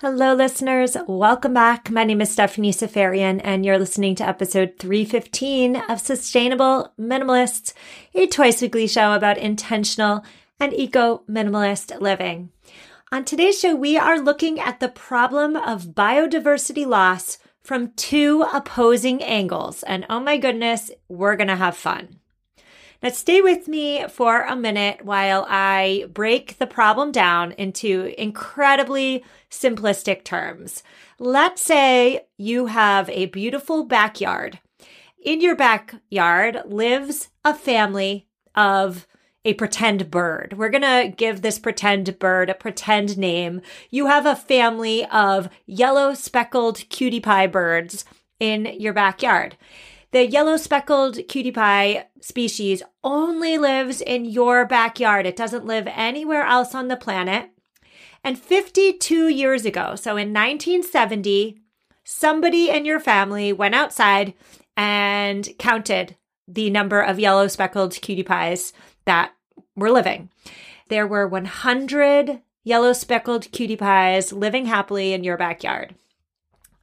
Hello, listeners. Welcome back. My name is Stephanie Seferian, and you're listening to episode 315 of Sustainable Minimalists, a twice weekly show about intentional and eco minimalist living. On today's show, we are looking at the problem of biodiversity loss from two opposing angles. And oh my goodness, we're going to have fun. Now, stay with me for a minute while I break the problem down into incredibly simplistic terms. Let's say you have a beautiful backyard. In your backyard lives a family of a pretend bird. We're going to give this pretend bird a pretend name. You have a family of yellow speckled cutie pie birds in your backyard. The yellow speckled cutie pie species only lives in your backyard. It doesn't live anywhere else on the planet. And 52 years ago, so in 1970, somebody in your family went outside and counted the number of yellow speckled cutie pies that were living. There were 100 yellow speckled cutie pies living happily in your backyard.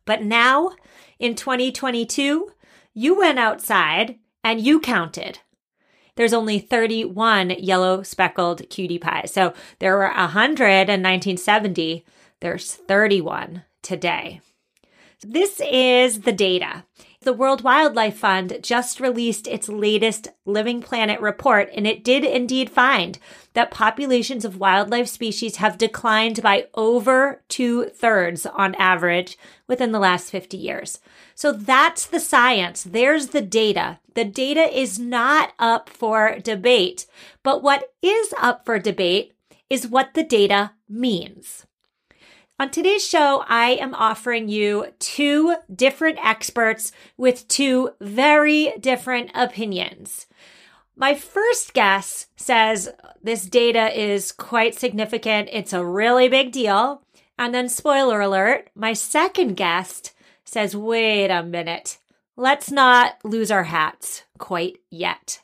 But now, in 2022, you went outside and you counted. There's only 31 yellow speckled cutie pies. So there were 100 in 1970. There's 31 today. This is the data. The World Wildlife Fund just released its latest Living Planet report, and it did indeed find that populations of wildlife species have declined by over two thirds on average within the last 50 years. So that's the science. There's the data. The data is not up for debate, but what is up for debate is what the data means. On today's show, I am offering you two different experts with two very different opinions. My first guess says this data is quite significant. It's a really big deal. And then, spoiler alert, my second guest says, wait a minute, let's not lose our hats quite yet.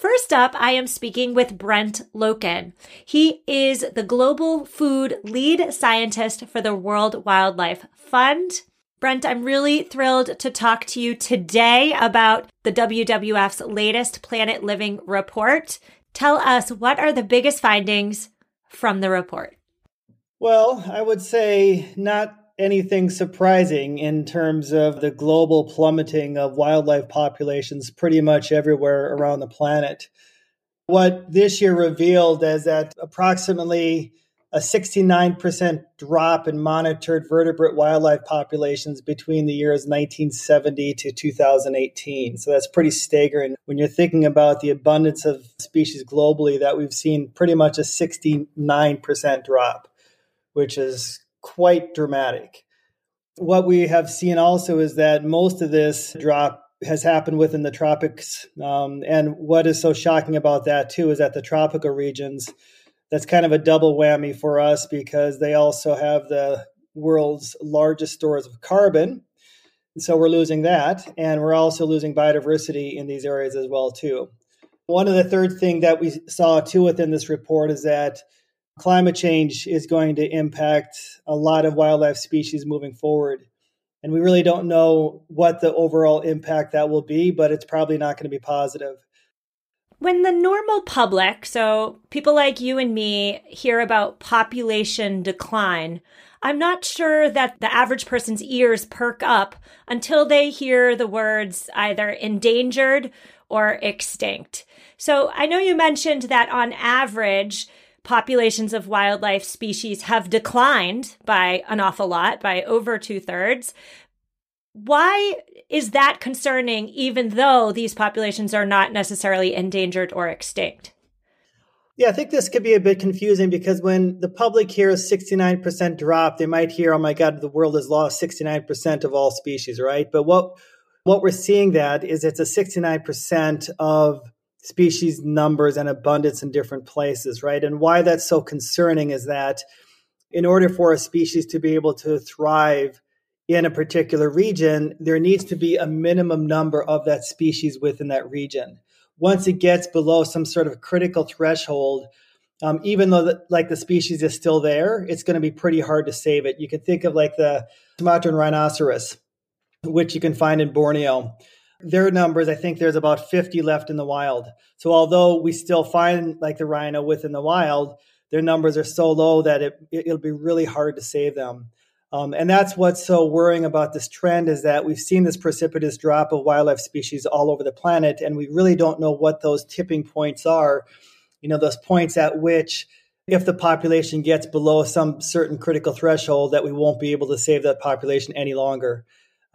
First up, I am speaking with Brent Loken. He is the global food lead scientist for the World Wildlife Fund. Brent, I'm really thrilled to talk to you today about the WWF's latest Planet Living report. Tell us what are the biggest findings from the report? Well, I would say not anything surprising in terms of the global plummeting of wildlife populations pretty much everywhere around the planet. What this year revealed is that approximately a 69% drop in monitored vertebrate wildlife populations between the years 1970 to 2018. So that's pretty staggering when you're thinking about the abundance of species globally that we've seen pretty much a 69% drop, which is quite dramatic. What we have seen also is that most of this drop has happened within the tropics. Um, and what is so shocking about that, too, is that the tropical regions, that's kind of a double whammy for us because they also have the world's largest stores of carbon. So we're losing that. And we're also losing biodiversity in these areas as well, too. One of the third thing that we saw, too, within this report is that climate change is going to impact a lot of wildlife species moving forward. And we really don't know what the overall impact that will be, but it's probably not going to be positive. When the normal public, so people like you and me, hear about population decline, I'm not sure that the average person's ears perk up until they hear the words either endangered or extinct. So I know you mentioned that on average, populations of wildlife species have declined by an awful lot, by over two thirds. Why is that concerning, even though these populations are not necessarily endangered or extinct? Yeah, I think this could be a bit confusing because when the public hears 69% drop, they might hear, oh my God, the world has lost 69% of all species, right? But what what we're seeing that is it's a 69% of species numbers and abundance in different places, right? And why that's so concerning is that in order for a species to be able to thrive in a particular region, there needs to be a minimum number of that species within that region. Once it gets below some sort of critical threshold, um, even though the, like the species is still there, it's going to be pretty hard to save it. You can think of like the Sumatran rhinoceros, which you can find in Borneo. Their numbers, I think there's about 50 left in the wild. So although we still find like the rhino within the wild, their numbers are so low that it, it'll be really hard to save them. Um, and that's what's so worrying about this trend is that we've seen this precipitous drop of wildlife species all over the planet, and we really don't know what those tipping points are. You know, those points at which, if the population gets below some certain critical threshold, that we won't be able to save that population any longer.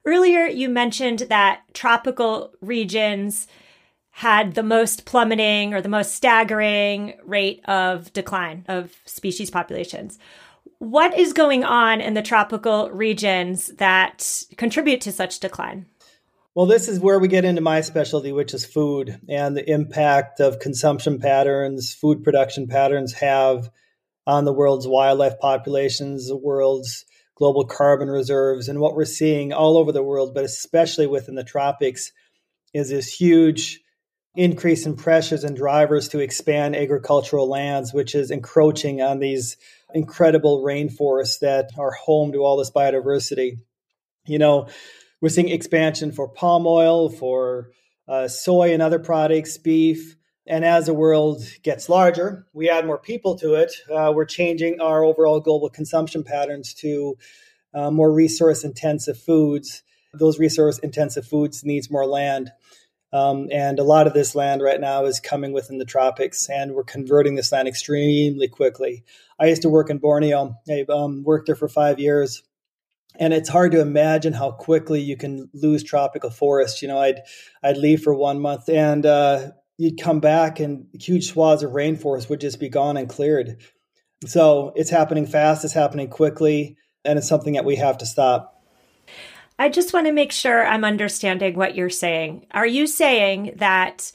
Earlier, you mentioned that tropical regions had the most plummeting or the most staggering rate of decline of species populations what is going on in the tropical regions that contribute to such decline? Well, this is where we get into my specialty, which is food and the impact of consumption patterns, food production patterns have on the world's wildlife populations, the world's global carbon reserves. And what we're seeing all over the world, but especially within the tropics, is this huge increase in pressures and drivers to expand agricultural lands, which is encroaching on these incredible rainforests that are home to all this biodiversity. You know, we're seeing expansion for palm oil, for uh, soy and other products, beef. And as the world gets larger, we add more people to it. Uh, we're changing our overall global consumption patterns to uh, more resource intensive foods. Those resource intensive foods needs more land. Um, and a lot of this land right now is coming within the tropics, and we're converting this land extremely quickly. I used to work in Borneo. I um, worked there for five years, and it's hard to imagine how quickly you can lose tropical forests. You know, I'd I'd leave for one month, and uh, you'd come back, and huge swaths of rainforest would just be gone and cleared. So it's happening fast. It's happening quickly, and it's something that we have to stop. I just want to make sure I'm understanding what you're saying. Are you saying that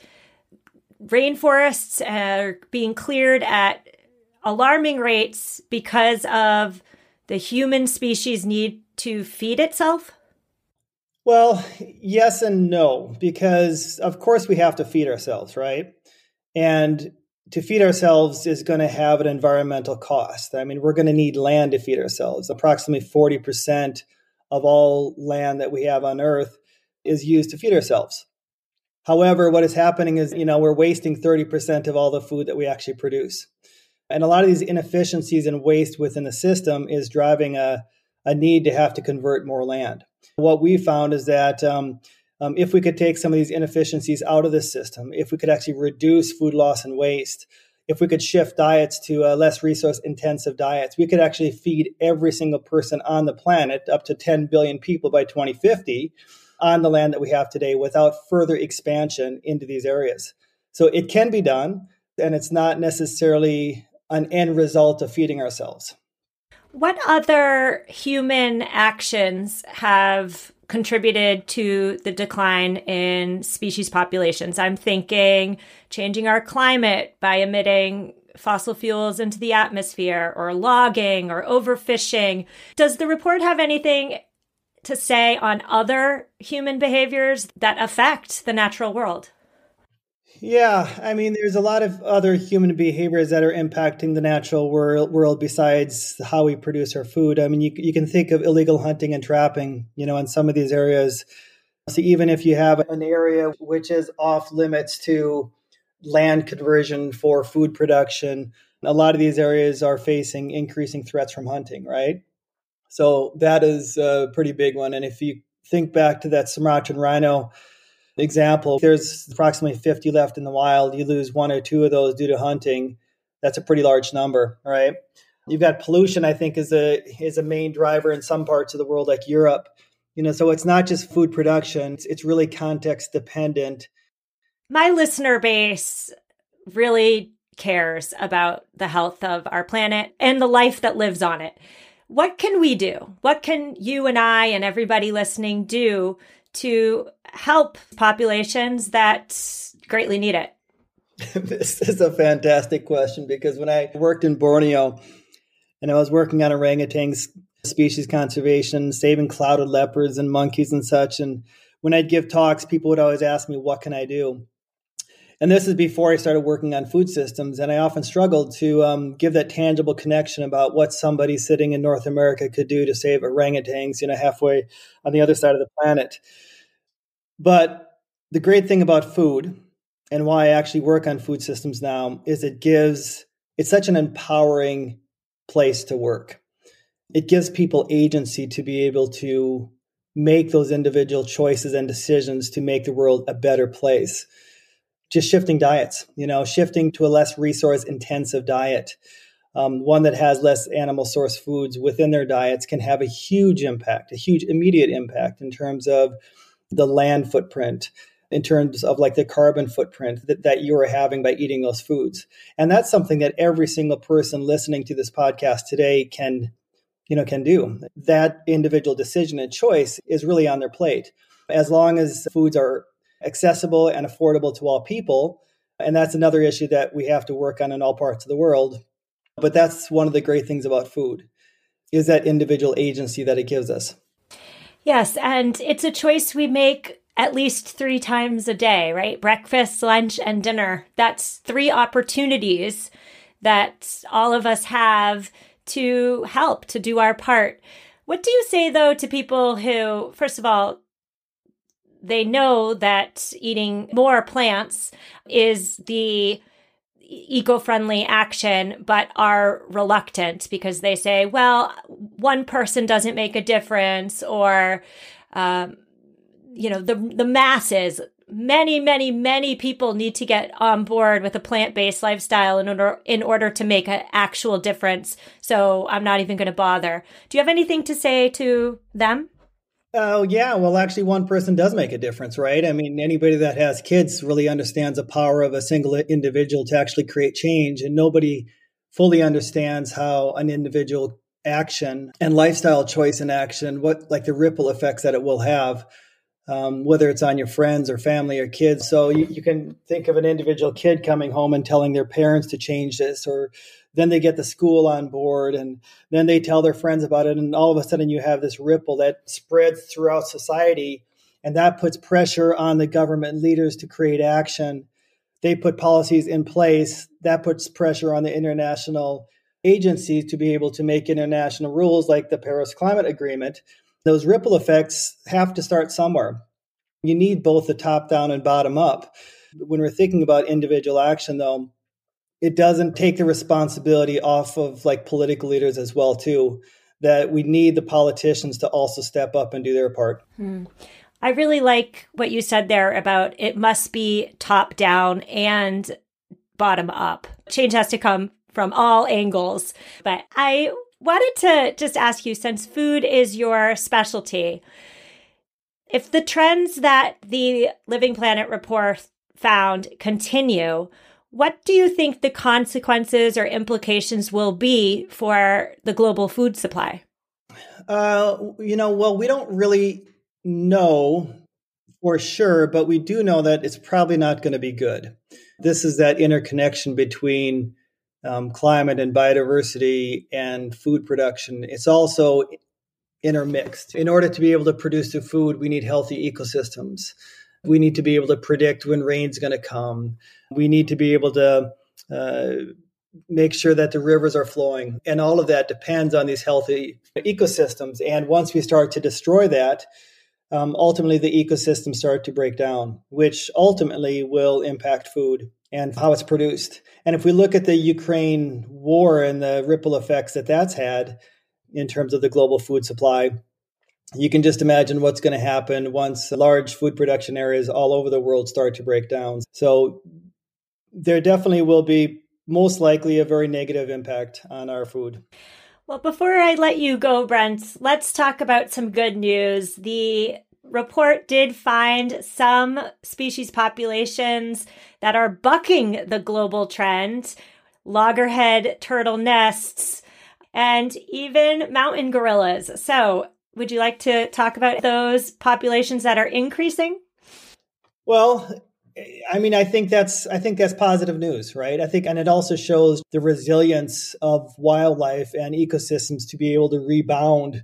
rainforests are being cleared at alarming rates because of the human species need to feed itself? Well, yes and no, because of course we have to feed ourselves, right? And to feed ourselves is going to have an environmental cost. I mean, we're going to need land to feed ourselves. Approximately 40% of all land that we have on earth is used to feed ourselves. However, what is happening is, you know, we're wasting 30% of all the food that we actually produce. And a lot of these inefficiencies and waste within the system is driving a, a need to have to convert more land. What we found is that um, um, if we could take some of these inefficiencies out of the system, if we could actually reduce food loss and waste, if we could shift diets to uh, less resource intensive diets, we could actually feed every single person on the planet, up to 10 billion people by 2050, on the land that we have today without further expansion into these areas. So it can be done, and it's not necessarily an end result of feeding ourselves. What other human actions have contributed to the decline in species populations. I'm thinking changing our climate by emitting fossil fuels into the atmosphere or logging or overfishing. Does the report have anything to say on other human behaviors that affect the natural world? Yeah, I mean, there's a lot of other human behaviors that are impacting the natural world, besides how we produce our food. I mean, you, you can think of illegal hunting and trapping, you know, in some of these areas. So even if you have an area which is off limits to land conversion for food production, a lot of these areas are facing increasing threats from hunting, right? So that is a pretty big one. And if you think back to that Sumatran rhino example, there's approximately 50 left in the wild. You lose one or two of those due to hunting. That's a pretty large number, right? You've got pollution, I think, is a is a main driver in some parts of the world, like Europe. You know, so it's not just food production; it's, it's really context dependent. My listener base really cares about the health of our planet and the life that lives on it. What can we do? What can you and I and everybody listening do to help populations that greatly need it? this is a fantastic question because when I worked in Borneo and I was working on orangutans, species conservation, saving clouded leopards and monkeys and such, and when I'd give talks, people would always ask me, What can I do? And this is before I started working on food systems. And I often struggled to um, give that tangible connection about what somebody sitting in North America could do to save orangutans, you know, halfway on the other side of the planet. But the great thing about food and why I actually work on food systems now is it gives, it's such an empowering place to work. It gives people agency to be able to make those individual choices and decisions to make the world a better place just shifting diets, you know, shifting to a less resource intensive diet. Um, one that has less animal source foods within their diets can have a huge impact, a huge immediate impact in terms of the land footprint, in terms of like the carbon footprint that, that you are having by eating those foods. And that's something that every single person listening to this podcast today can, you know, can do. That individual decision and choice is really on their plate. As long as foods are accessible and affordable to all people. And that's another issue that we have to work on in all parts of the world. But that's one of the great things about food is that individual agency that it gives us. Yes, and it's a choice we make at least 3 times a day, right? Breakfast, lunch, and dinner. That's three opportunities that all of us have to help to do our part. What do you say though to people who first of all they know that eating more plants is the eco-friendly action but are reluctant because they say well one person doesn't make a difference or um, you know the the masses many many many people need to get on board with a plant-based lifestyle in order in order to make an actual difference. So i'm not even going to bother. Do you have anything to say to them Oh, yeah. Well, actually, one person does make a difference, right? I mean, anybody that has kids really understands the power of a single individual to actually create change. And nobody fully understands how an individual action and lifestyle choice in action, what like the ripple effects that it will have, um, whether it's on your friends or family or kids. So you, you can think of an individual kid coming home and telling their parents to change this or then they get the school on board and then they tell their friends about it and all of a sudden you have this ripple that spreads throughout society and that puts pressure on the government leaders to create action. They put policies in place that puts pressure on the international agencies to be able to make international rules like the paris climate agreement. Those ripple effects have to start somewhere. You need both the top down and bottom up. When we're thinking about individual action though it doesn't take the responsibility off of like political leaders as well too that we need the politicians to also step up and do their part. Hmm. i really like what you said there about it must be top down and bottom up. Change has to come from all angles. But i wanted to just ask you since food is your specialty if the trends that the living planet report found continue what do you think the consequences or implications will be for the global food supply? Uh, you know, well, we don't really know for sure, but we do know that it's probably not going to be good. This is that interconnection between um, climate and biodiversity and food production. It's also intermixed. In order to be able to produce the food, we need healthy ecosystems. We need to be able to predict when rain's going to come. We need to be able to uh, make sure that the rivers are flowing. And all of that depends on these healthy ecosystems. And once we start to destroy that, um, ultimately the ecosystems start to break down, which ultimately will impact food and how it's produced. And if we look at the Ukraine war and the ripple effects that that's had in terms of the global food supply, you can just imagine what's going to happen once large food production areas all over the world start to break down. So there definitely will be most likely a very negative impact on our food. Well, before I let you go, Brent, let's talk about some good news. The report did find some species populations that are bucking the global trend loggerhead turtle nests and even mountain gorillas. So, would you like to talk about those populations that are increasing? Well, I mean, I think that's I think that's positive news, right? I think, and it also shows the resilience of wildlife and ecosystems to be able to rebound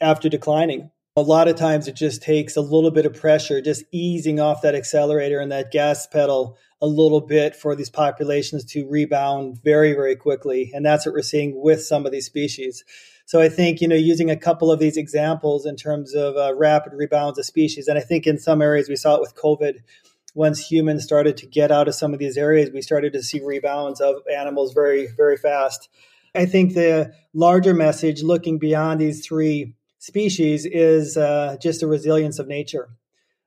after declining. A lot of times it just takes a little bit of pressure, just easing off that accelerator and that gas pedal a little bit for these populations to rebound very, very quickly. And that's what we're seeing with some of these species. So I think, you know, using a couple of these examples in terms of uh, rapid rebounds of species, and I think in some areas we saw it with COVID, once humans started to get out of some of these areas, we started to see rebounds of animals very, very fast. I think the larger message looking beyond these three species is uh, just the resilience of nature.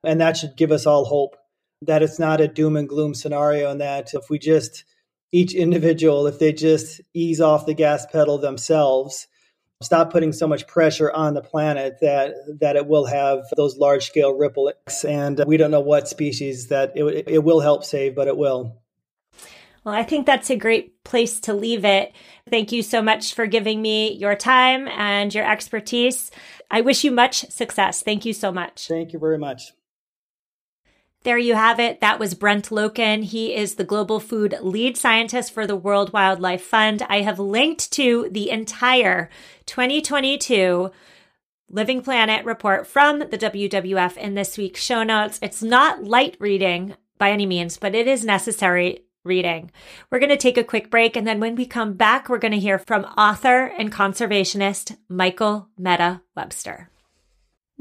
And that should give us all hope that it's not a doom and gloom scenario, and that if we just, each individual, if they just ease off the gas pedal themselves, stop putting so much pressure on the planet that that it will have those large scale ripple effects and we don't know what species that it, it will help save but it will well, I think that's a great place to leave it. Thank you so much for giving me your time and your expertise. I wish you much success. Thank you so much. Thank you very much. There you have it. That was Brent Loken. He is the global food lead scientist for the World Wildlife Fund. I have linked to the entire 2022 Living Planet report from the WWF in this week's show notes. It's not light reading by any means, but it is necessary reading. We're going to take a quick break. And then when we come back, we're going to hear from author and conservationist Michael Mehta Webster.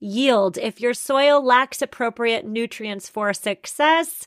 yield. If your soil lacks appropriate nutrients for success,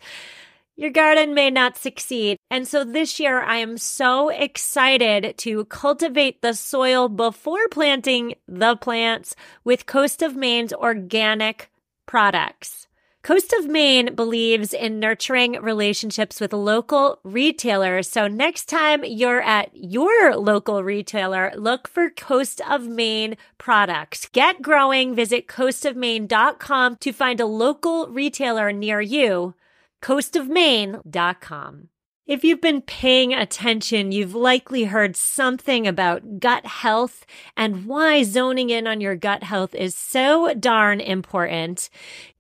your garden may not succeed. And so this year, I am so excited to cultivate the soil before planting the plants with Coast of Maine's organic products. Coast of Maine believes in nurturing relationships with local retailers. So next time you're at your local retailer, look for Coast of Maine products. Get growing. Visit coastofmaine.com to find a local retailer near you. coastofmaine.com. If you've been paying attention, you've likely heard something about gut health and why zoning in on your gut health is so darn important.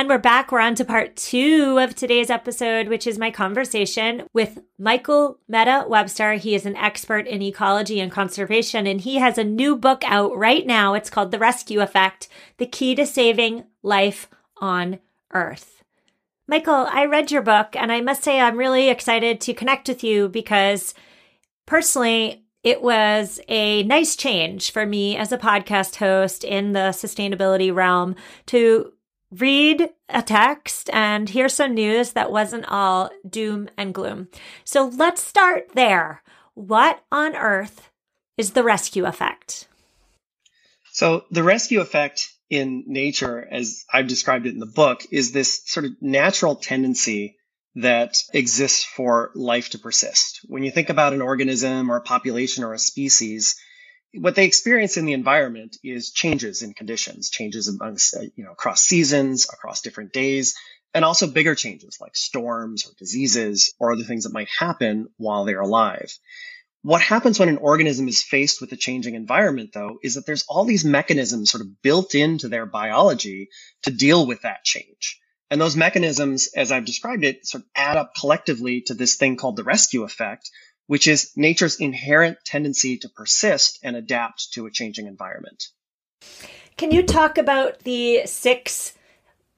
And we're back. We're on to part two of today's episode, which is my conversation with Michael Mehta Webster. He is an expert in ecology and conservation, and he has a new book out right now. It's called The Rescue Effect The Key to Saving Life on Earth. Michael, I read your book, and I must say I'm really excited to connect with you because personally, it was a nice change for me as a podcast host in the sustainability realm to read a text and hear some news that wasn't all doom and gloom. So let's start there. What on earth is the rescue effect? So, the rescue effect in nature, as I've described it in the book, is this sort of natural tendency that exists for life to persist. When you think about an organism or a population or a species, what they experience in the environment is changes in conditions, changes amongst, uh, you know, across seasons, across different days, and also bigger changes like storms or diseases or other things that might happen while they're alive. What happens when an organism is faced with a changing environment, though, is that there's all these mechanisms sort of built into their biology to deal with that change. And those mechanisms, as I've described it, sort of add up collectively to this thing called the rescue effect, which is nature's inherent tendency to persist and adapt to a changing environment. Can you talk about the six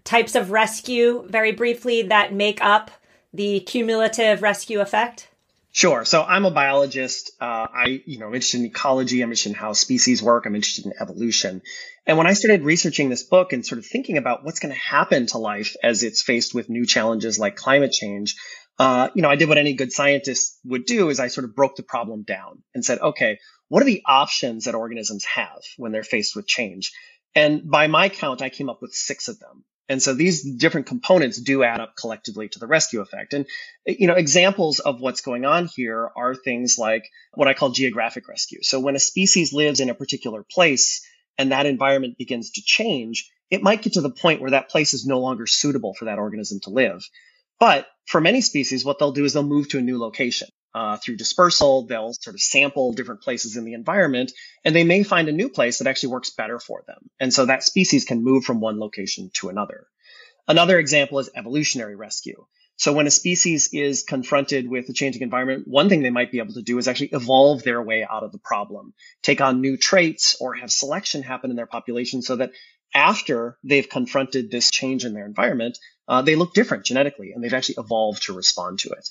types of rescue very briefly that make up the cumulative rescue effect? Sure. So I'm a biologist. Uh, I, you know, I'm interested in ecology. I'm interested in how species work. I'm interested in evolution. And when I started researching this book and sort of thinking about what's going to happen to life as it's faced with new challenges like climate change, uh, you know, I did what any good scientist would do is I sort of broke the problem down and said, okay, what are the options that organisms have when they're faced with change? And by my count, I came up with six of them. And so these different components do add up collectively to the rescue effect. And, you know, examples of what's going on here are things like what I call geographic rescue. So when a species lives in a particular place and that environment begins to change, it might get to the point where that place is no longer suitable for that organism to live. But for many species, what they'll do is they'll move to a new location. Uh, through dispersal, they'll sort of sample different places in the environment, and they may find a new place that actually works better for them. And so that species can move from one location to another. Another example is evolutionary rescue. So when a species is confronted with a changing environment, one thing they might be able to do is actually evolve their way out of the problem, take on new traits or have selection happen in their population so that after they've confronted this change in their environment, uh, they look different genetically and they've actually evolved to respond to it.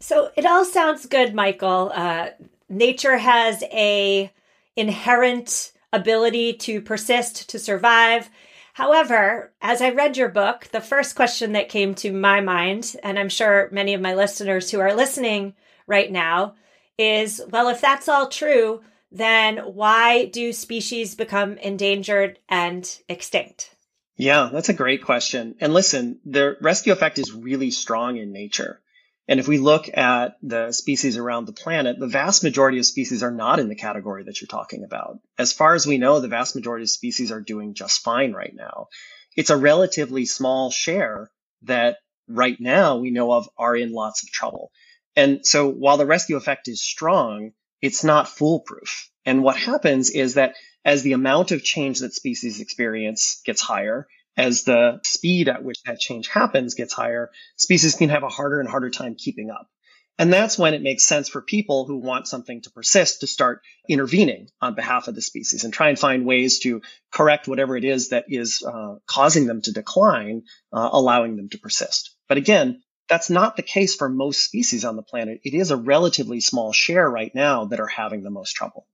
So it all sounds good, Michael. Uh, nature has a inherent ability to persist, to survive. However, as I read your book, the first question that came to my mind, and I'm sure many of my listeners who are listening right now, is well, if that's all true, then why do species become endangered and extinct? Yeah, that's a great question. And listen, the rescue effect is really strong in nature. And if we look at the species around the planet, the vast majority of species are not in the category that you're talking about. As far as we know, the vast majority of species are doing just fine right now. It's a relatively small share that right now we know of are in lots of trouble. And so while the rescue effect is strong, it's not foolproof. And what happens is that as the amount of change that species experience gets higher, as the speed at which that change happens gets higher, species can have a harder and harder time keeping up. And that's when it makes sense for people who want something to persist to start intervening on behalf of the species and try and find ways to correct whatever it is that is uh, causing them to decline, uh, allowing them to persist. But again, that's not the case for most species on the planet. It is a relatively small share right now that are having the most trouble.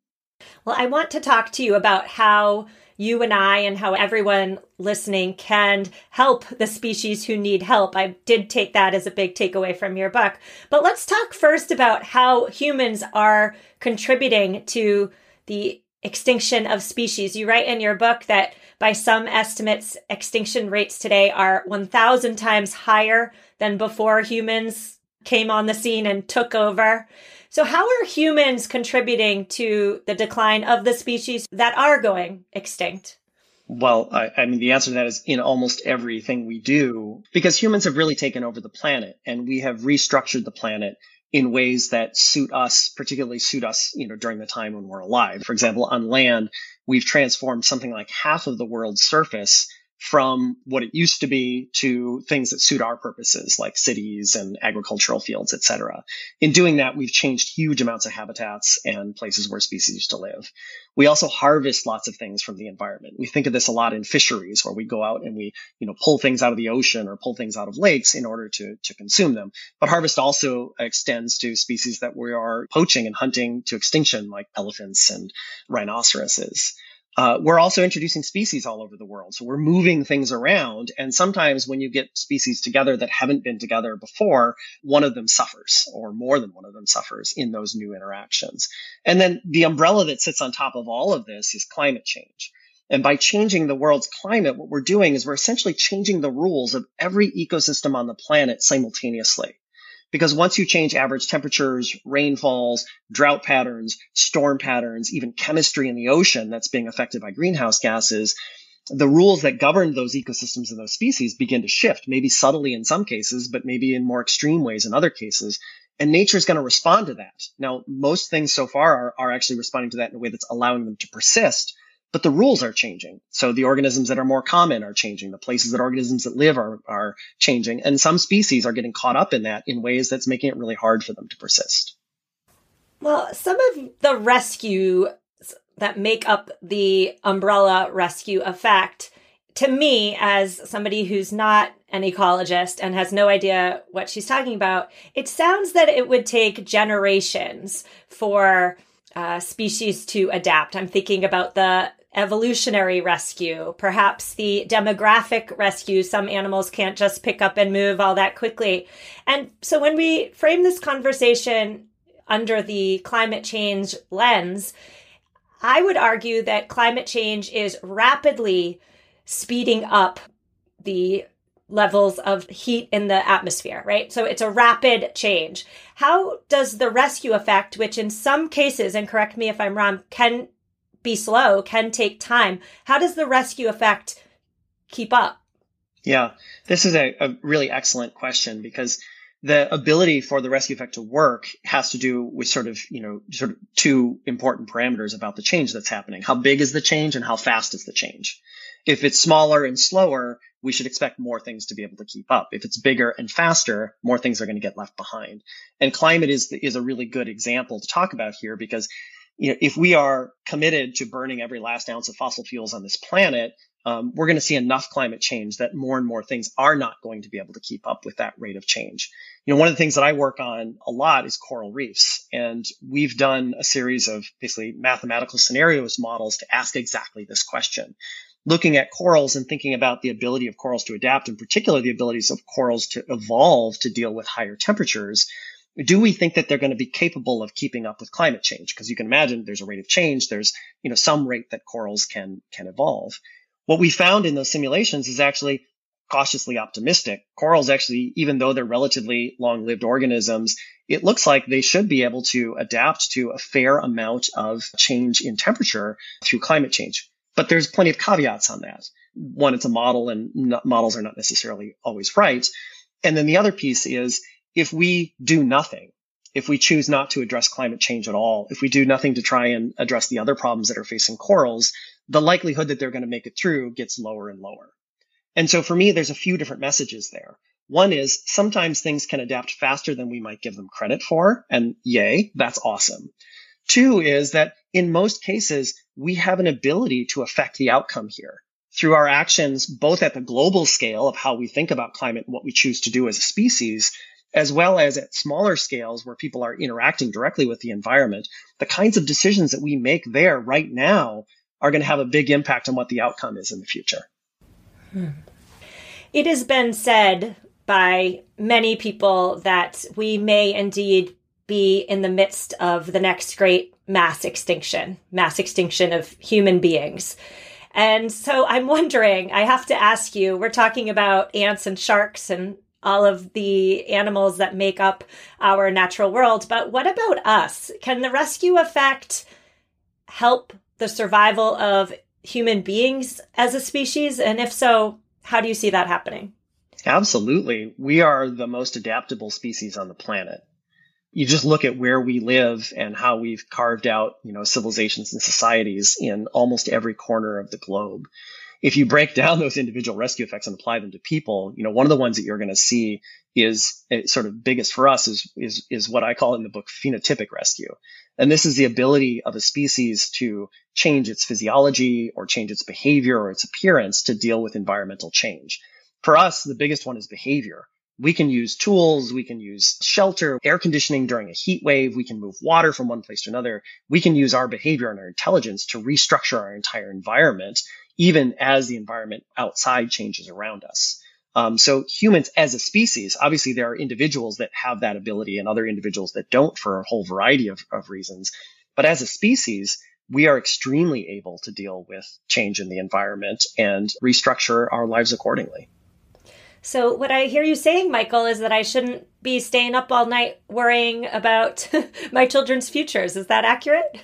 Well, I want to talk to you about how you and I and how everyone listening can help the species who need help. I did take that as a big takeaway from your book. But let's talk first about how humans are contributing to the extinction of species. You write in your book that by some estimates, extinction rates today are 1,000 times higher than before humans came on the scene and took over. So, how are humans contributing to the decline of the species that are going extinct? Well, I, I, mean, the answer to that is in almost everything we do, because humans have really taken over the planet and we have restructured the planet in ways that suit us, particularly suit us, you know, during the time when we're alive. For example, on land, we've transformed something like half of the world's surface from what it used to be to things that suit our purposes like cities and agricultural fields et cetera. In doing that we've changed huge amounts of habitats and places where species used to live. We also harvest lots of things from the environment. We think of this a lot in fisheries where we go out and we you know pull things out of the ocean or pull things out of lakes in order to, to consume them. But harvest also extends to species that we are poaching and hunting to extinction like elephants and rhinoceroses uh, we're also introducing species all over the world. So we're moving things around. And sometimes when you get species together that haven't been together before, one of them suffers or more than one of them suffers in those new interactions. And then the umbrella that sits on top of all of this is climate change. And by changing the world's climate, what we're doing is we're essentially changing the rules of every ecosystem on the planet simultaneously. Because once you change average temperatures, rainfalls, drought patterns, storm patterns, even chemistry in the ocean that's being affected by greenhouse gases, the rules that govern those ecosystems and those species begin to shift, maybe subtly in some cases, but maybe in more extreme ways in other cases. And nature is going to respond to that. Now, most things so far are, are actually responding to that in a way that's allowing them to persist but the rules are changing. So the organisms that are more common are changing. The places that organisms that live are, are changing. And some species are getting caught up in that in ways that's making it really hard for them to persist. Well, some of the rescue that make up the umbrella rescue effect to me as somebody who's not an ecologist and has no idea what she's talking about it sounds that it would take generations for uh, species to adapt i'm thinking about the evolutionary rescue perhaps the demographic rescue some animals can't just pick up and move all that quickly and so when we frame this conversation under the climate change lens I would argue that climate change is rapidly speeding up the levels of heat in the atmosphere, right? So it's a rapid change. How does the rescue effect, which in some cases, and correct me if I'm wrong, can be slow, can take time, how does the rescue effect keep up? Yeah, this is a, a really excellent question because the ability for the rescue effect to work has to do with sort of, you know, sort of two important parameters about the change that's happening. How big is the change and how fast is the change? If it's smaller and slower, we should expect more things to be able to keep up. If it's bigger and faster, more things are going to get left behind. And climate is, is a really good example to talk about here because, you know, if we are committed to burning every last ounce of fossil fuels on this planet, um, we're going to see enough climate change that more and more things are not going to be able to keep up with that rate of change. You know, one of the things that I work on a lot is coral reefs. And we've done a series of basically mathematical scenarios models to ask exactly this question. Looking at corals and thinking about the ability of corals to adapt, in particular, the abilities of corals to evolve to deal with higher temperatures. Do we think that they're going to be capable of keeping up with climate change? Because you can imagine there's a rate of change. There's, you know, some rate that corals can, can evolve. What we found in those simulations is actually cautiously optimistic. Corals actually, even though they're relatively long-lived organisms, it looks like they should be able to adapt to a fair amount of change in temperature through climate change. But there's plenty of caveats on that. One, it's a model and models are not necessarily always right. And then the other piece is if we do nothing, if we choose not to address climate change at all, if we do nothing to try and address the other problems that are facing corals, the likelihood that they're going to make it through gets lower and lower. And so for me, there's a few different messages there. One is sometimes things can adapt faster than we might give them credit for. And yay, that's awesome. Two is that in most cases, we have an ability to affect the outcome here through our actions, both at the global scale of how we think about climate and what we choose to do as a species, as well as at smaller scales where people are interacting directly with the environment. The kinds of decisions that we make there right now are going to have a big impact on what the outcome is in the future. Hmm. It has been said by many people that we may indeed be in the midst of the next great mass extinction, mass extinction of human beings. And so I'm wondering, I have to ask you, we're talking about ants and sharks and all of the animals that make up our natural world, but what about us? Can the rescue effect help the survival of human beings as a species? And if so, how do you see that happening? Absolutely. We are the most adaptable species on the planet. You just look at where we live and how we've carved out, you know, civilizations and societies in almost every corner of the globe. If you break down those individual rescue effects and apply them to people, you know, one of the ones that you're going to see is eh, sort of biggest for us is, is, is what I call in the book phenotypic rescue. And this is the ability of a species to change its physiology or change its behavior or its appearance to deal with environmental change. For us, the biggest one is behavior. We can use tools, we can use shelter, air conditioning during a heat wave, we can move water from one place to another. We can use our behavior and our intelligence to restructure our entire environment, even as the environment outside changes around us. Um, so humans as a species, obviously there are individuals that have that ability and other individuals that don't for a whole variety of, of reasons. But as a species, we are extremely able to deal with change in the environment and restructure our lives accordingly. So, what I hear you saying, Michael, is that I shouldn't be staying up all night worrying about my children's futures. Is that accurate?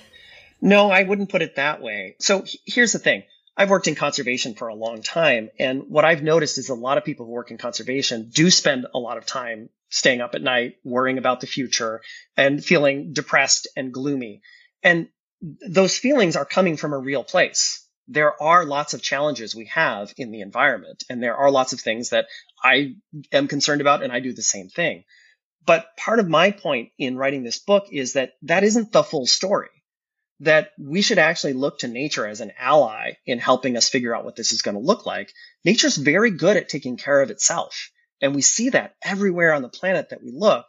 No, I wouldn't put it that way. So, here's the thing I've worked in conservation for a long time. And what I've noticed is a lot of people who work in conservation do spend a lot of time staying up at night, worrying about the future and feeling depressed and gloomy. And those feelings are coming from a real place. There are lots of challenges we have in the environment, and there are lots of things that I am concerned about, and I do the same thing. But part of my point in writing this book is that that isn't the full story. That we should actually look to nature as an ally in helping us figure out what this is going to look like. Nature's very good at taking care of itself. And we see that everywhere on the planet that we look.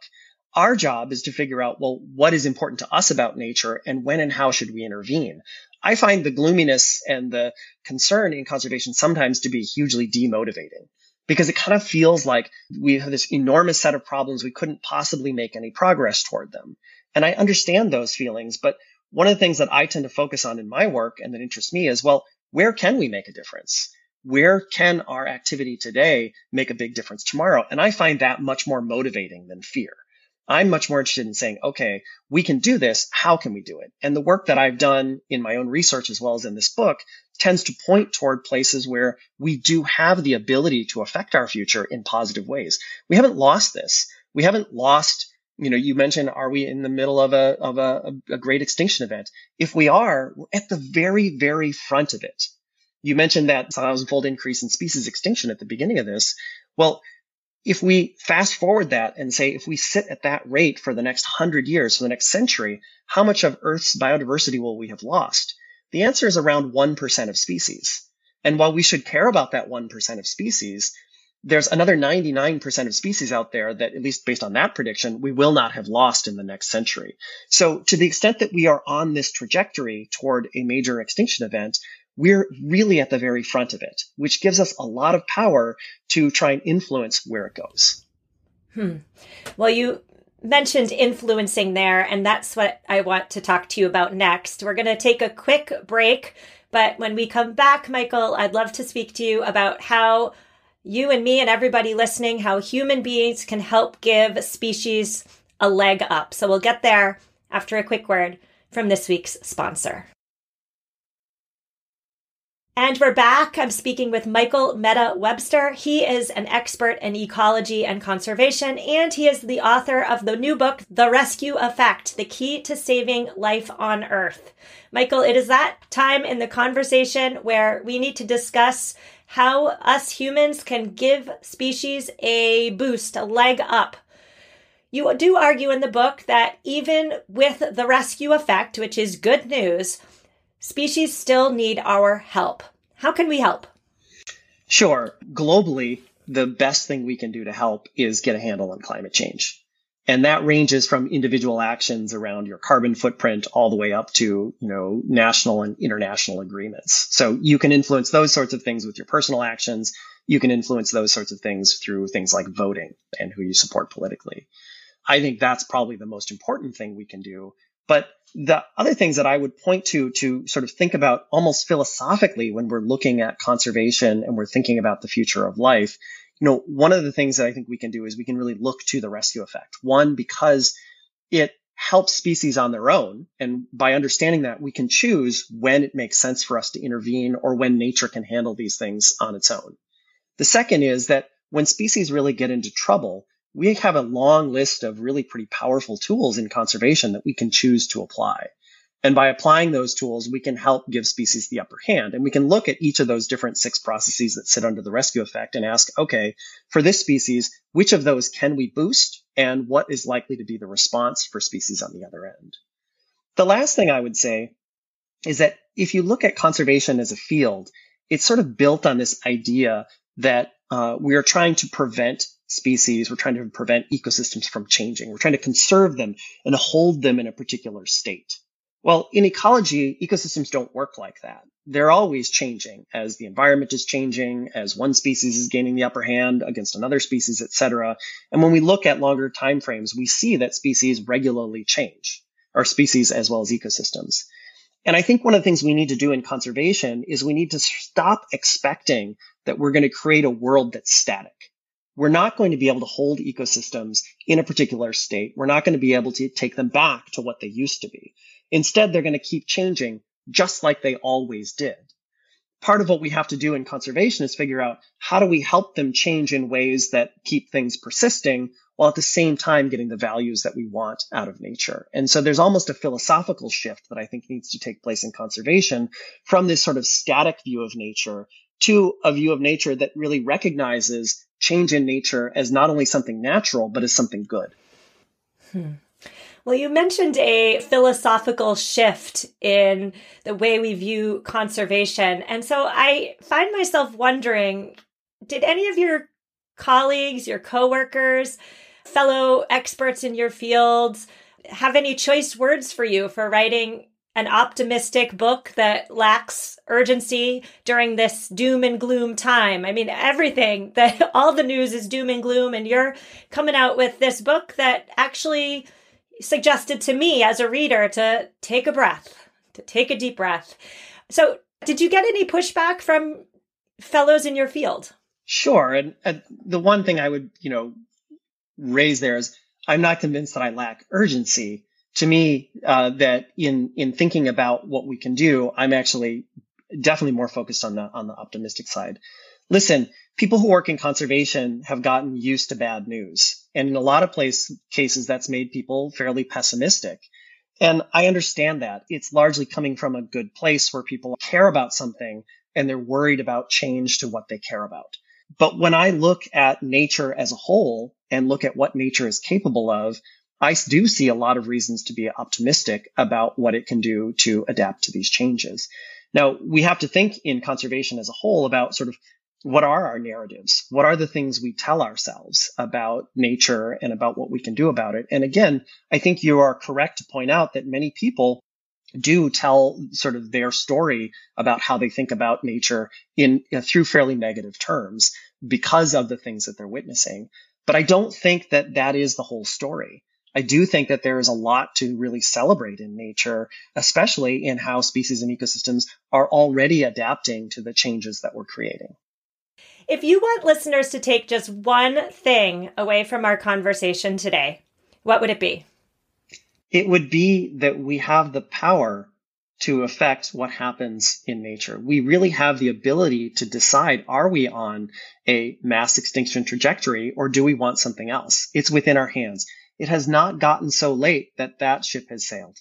Our job is to figure out, well, what is important to us about nature and when and how should we intervene? I find the gloominess and the concern in conservation sometimes to be hugely demotivating because it kind of feels like we have this enormous set of problems. We couldn't possibly make any progress toward them. And I understand those feelings. But one of the things that I tend to focus on in my work and that interests me is, well, where can we make a difference? Where can our activity today make a big difference tomorrow? And I find that much more motivating than fear. I'm much more interested in saying, okay, we can do this. How can we do it? And the work that I've done in my own research as well as in this book tends to point toward places where we do have the ability to affect our future in positive ways. We haven't lost this. We haven't lost you know, you mentioned, are we in the middle of a of a, a, great extinction event? If we are, we're at the very, very front of it. You mentioned that thousandfold increase in species extinction at the beginning of this. Well, if we fast forward that and say, if we sit at that rate for the next hundred years, for the next century, how much of Earth's biodiversity will we have lost? The answer is around 1% of species. And while we should care about that 1% of species, there's another 99% of species out there that, at least based on that prediction, we will not have lost in the next century. So to the extent that we are on this trajectory toward a major extinction event, we're really at the very front of it, which gives us a lot of power to try and influence where it goes. Hmm. Well, you mentioned influencing there, and that's what I want to talk to you about next. We're going to take a quick break, but when we come back, Michael, I'd love to speak to you about how you and me and everybody listening, how human beings can help give species a leg up. So we'll get there after a quick word from this week's sponsor. And we're back. I'm speaking with Michael Mehta Webster. He is an expert in ecology and conservation, and he is the author of the new book, The Rescue Effect The Key to Saving Life on Earth. Michael, it is that time in the conversation where we need to discuss how us humans can give species a boost, a leg up. You do argue in the book that even with the rescue effect, which is good news, species still need our help. How can we help? Sure. Globally, the best thing we can do to help is get a handle on climate change. And that ranges from individual actions around your carbon footprint all the way up to, you know, national and international agreements. So you can influence those sorts of things with your personal actions. You can influence those sorts of things through things like voting and who you support politically. I think that's probably the most important thing we can do but the other things that I would point to to sort of think about almost philosophically when we're looking at conservation and we're thinking about the future of life, you know, one of the things that I think we can do is we can really look to the rescue effect. One, because it helps species on their own. And by understanding that, we can choose when it makes sense for us to intervene or when nature can handle these things on its own. The second is that when species really get into trouble, we have a long list of really pretty powerful tools in conservation that we can choose to apply. And by applying those tools, we can help give species the upper hand. And we can look at each of those different six processes that sit under the rescue effect and ask, okay, for this species, which of those can we boost? And what is likely to be the response for species on the other end? The last thing I would say is that if you look at conservation as a field, it's sort of built on this idea that uh, we are trying to prevent species. We're trying to prevent ecosystems from changing. We're trying to conserve them and hold them in a particular state. Well, in ecology, ecosystems don't work like that. They're always changing as the environment is changing, as one species is gaining the upper hand against another species, et cetera. And when we look at longer time frames, we see that species regularly change, or species as well as ecosystems. And I think one of the things we need to do in conservation is we need to stop expecting that we're going to create a world that's static we're not going to be able to hold ecosystems in a particular state. We're not going to be able to take them back to what they used to be. Instead, they're going to keep changing just like they always did. Part of what we have to do in conservation is figure out how do we help them change in ways that keep things persisting while at the same time getting the values that we want out of nature. And so there's almost a philosophical shift that I think needs to take place in conservation from this sort of static view of nature to a view of nature that really recognizes change in nature as not only something natural, but as something good. Hmm. Well, you mentioned a philosophical shift in the way we view conservation. And so I find myself wondering did any of your colleagues, your coworkers, fellow experts in your fields have any choice words for you for writing an optimistic book that lacks urgency during this doom and gloom time. I mean, everything that all the news is doom and gloom, and you're coming out with this book that actually suggested to me as a reader to take a breath, to take a deep breath. So, did you get any pushback from fellows in your field? Sure. And, and the one thing I would, you know, raise there is I'm not convinced that I lack urgency. To me, uh, that in in thinking about what we can do, I'm actually definitely more focused on the on the optimistic side. Listen, people who work in conservation have gotten used to bad news. And in a lot of place, cases, that's made people fairly pessimistic. And I understand that. It's largely coming from a good place where people care about something and they're worried about change to what they care about. But when I look at nature as a whole and look at what nature is capable of, I do see a lot of reasons to be optimistic about what it can do to adapt to these changes. Now, we have to think in conservation as a whole about sort of what are our narratives? What are the things we tell ourselves about nature and about what we can do about it? And again, I think you are correct to point out that many people do tell sort of their story about how they think about nature in you know, through fairly negative terms because of the things that they're witnessing. But I don't think that that is the whole story. I do think that there is a lot to really celebrate in nature, especially in how species and ecosystems are already adapting to the changes that we're creating. If you want listeners to take just one thing away from our conversation today, what would it be? It would be that we have the power to affect what happens in nature. We really have the ability to decide are we on a mass extinction trajectory or do we want something else? It's within our hands. It has not gotten so late that that ship has sailed.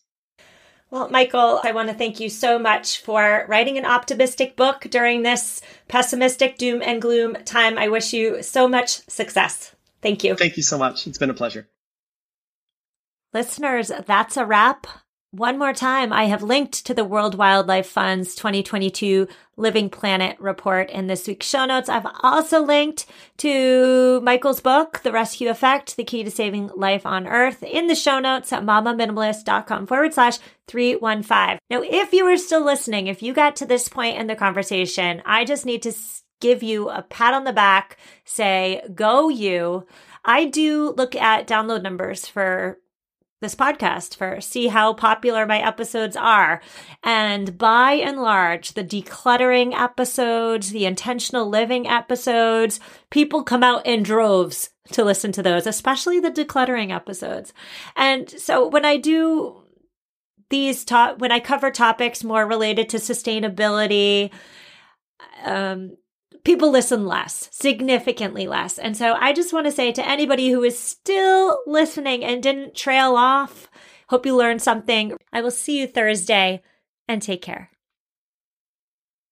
Well, Michael, I want to thank you so much for writing an optimistic book during this pessimistic doom and gloom time. I wish you so much success. Thank you. Thank you so much. It's been a pleasure. Listeners, that's a wrap one more time, I have linked to the World Wildlife Fund's 2022 Living Planet report in this week's show notes. I've also linked to Michael's book, The Rescue Effect, The Key to Saving Life on Earth in the show notes at mamaminimalist.com forward slash 315. Now, if you are still listening, if you got to this point in the conversation, I just need to give you a pat on the back, say, go you. I do look at download numbers for this podcast for see how popular my episodes are. And by and large, the decluttering episodes, the intentional living episodes, people come out in droves to listen to those, especially the decluttering episodes. And so when I do these top, when I cover topics more related to sustainability, um, people listen less, significantly less. And so I just want to say to anybody who is still listening and didn't trail off, hope you learned something. I will see you Thursday and take care.